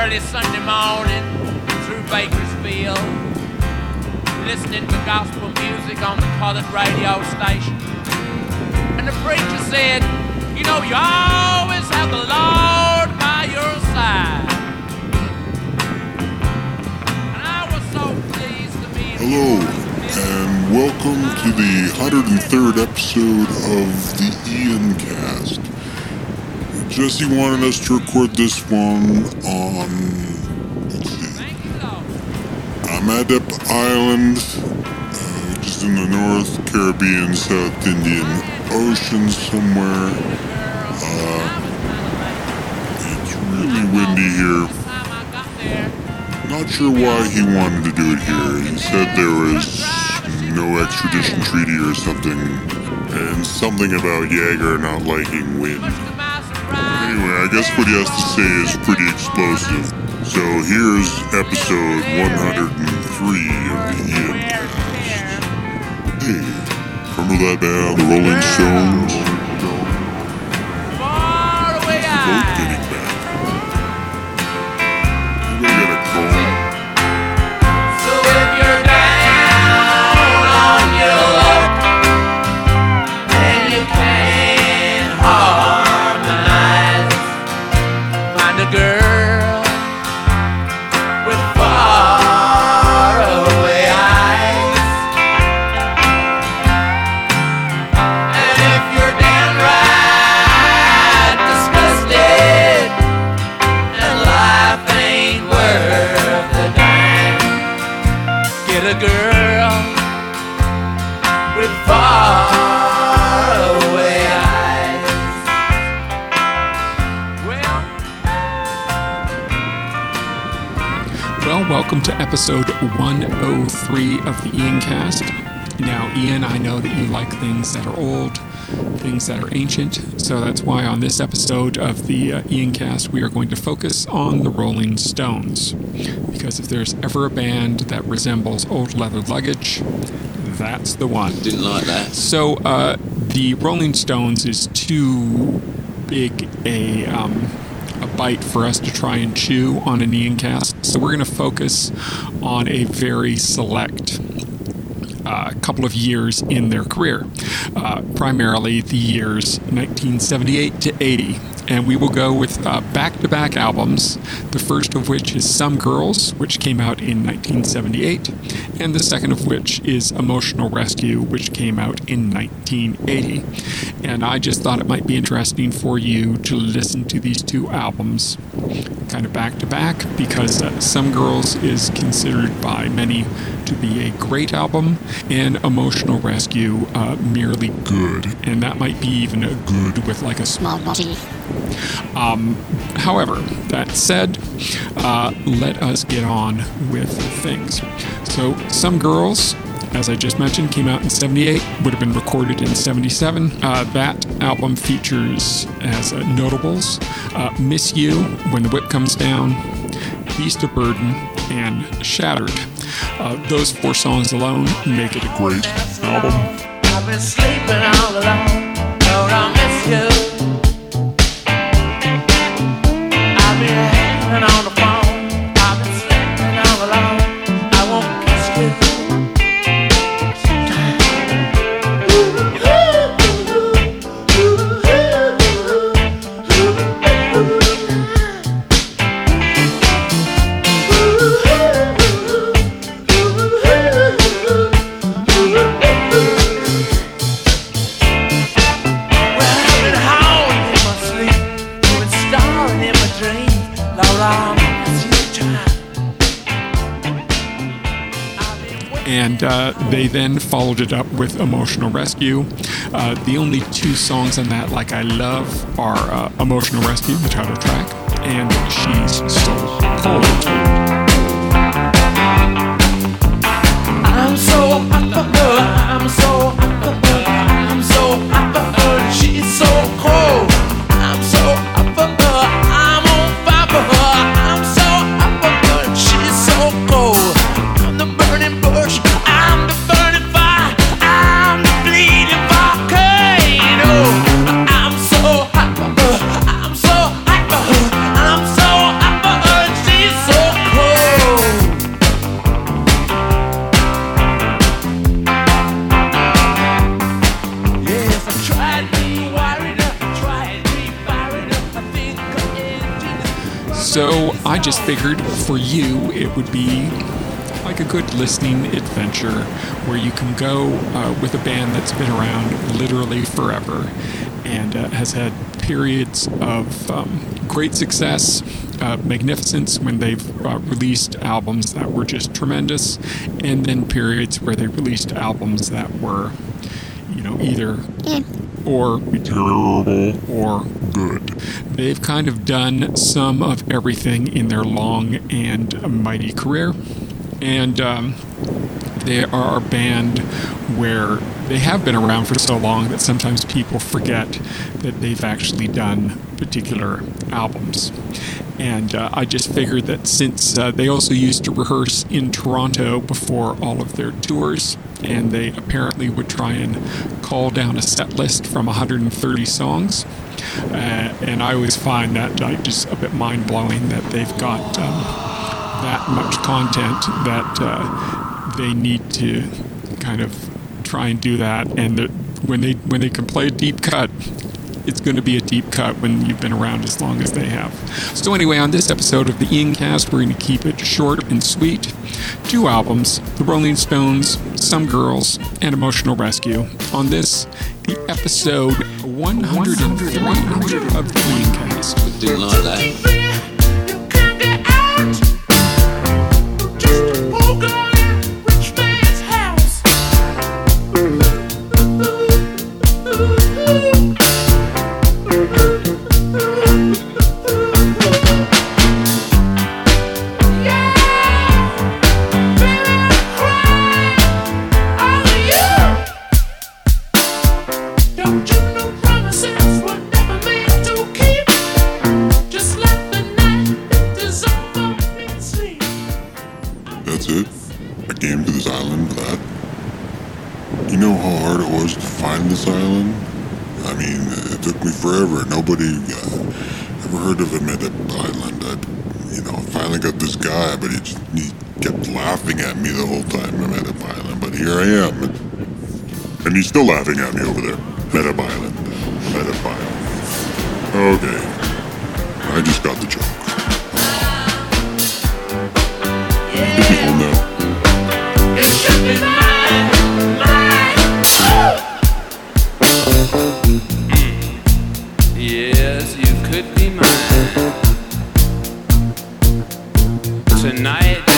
early Sunday morning through Bakersfield, listening to gospel music on the colored radio station. And the preacher said, You know, you always have the Lord by your side. And I was so pleased to be Hello, and welcome to the 103rd episode of the Ian Cast. Jesse wanted us to record this one on. Amadeup Island, uh, which is in the North Caribbean, South Indian Ocean somewhere. Uh, it's really windy here. Not sure why he wanted to do it here. He said there was no extradition treaty or something, and something about Jagger not liking wind. Anyway, I guess what he has to say is pretty explosive. So here's episode 103 of the Ian Cast. Hey, remember that band, the Rolling Stones? A girl with far away eyes. Well, Well, welcome to episode 103 of the Ian Cast. Now, Ian, I know that you like things that are old, things that are ancient, so that's why on this episode of the uh, Ian Cast, we are going to focus on the Rolling Stones. Because if there's ever a band that resembles old leather luggage, that's the one. Didn't like that. So, uh, the Rolling Stones is too big a um, a bite for us to try and chew on an Ian cast. So we're going to focus on a very select uh, couple of years in their career, uh, primarily the years 1978 to 80. And we will go with back to back albums, the first of which is Some Girls, which came out in 1978, and the second of which is Emotional Rescue, which came out in 1980. And I just thought it might be interesting for you to listen to these two albums kind of back to back because uh, Some Girls is considered by many to be a great album and Emotional Rescue uh, merely good. And that might be even a good with like a small body. Um, however, that said, uh, let us get on with things. So, Some Girls, as I just mentioned, came out in 78, would have been recorded in 77. Uh, that album features as uh, notables Miss You, When the Whip Comes Down, Beast of Burden, and Shattered. Uh, those four songs alone make it a great album. And uh, they then followed it up with Emotional Rescue. Uh, the only two songs on that, like I love, are uh, Emotional Rescue, the title track, and She's So Cold. I'm so her. I'm so So I just figured for you it would be like a good listening adventure where you can go uh, with a band that's been around literally forever and uh, has had periods of um, great success, uh, magnificence when they've uh, released albums that were just tremendous, and then periods where they released albums that were, you know, either or terrible or good. They've kind of done some of everything in their long and mighty career and um, they are a band where they have been around for so long that sometimes people forget that they've actually done particular albums. And uh, I just figured that since uh, they also used to rehearse in Toronto before all of their tours, and they apparently would try and call down a set list from 130 songs. Uh, and I always find that uh, just a bit mind blowing that they've got. Um, that much content that uh, they need to kind of try and do that. And when they when they can play a deep cut, it's going to be a deep cut when you've been around as long as they have. So anyway, on this episode of the Ian Cast, we're going to keep it short and sweet. Two albums: The Rolling Stones, Some Girls, and Emotional Rescue. On this, the episode 103 of the Ian Cast. Didn't like uh, that. Island. I, you know, finally got this guy, but he, just, he kept laughing at me the whole time I'm at the island. But here I am, and he's still laughing at me over there. Meta Island. Meta Okay. I just got the joke. People Tonight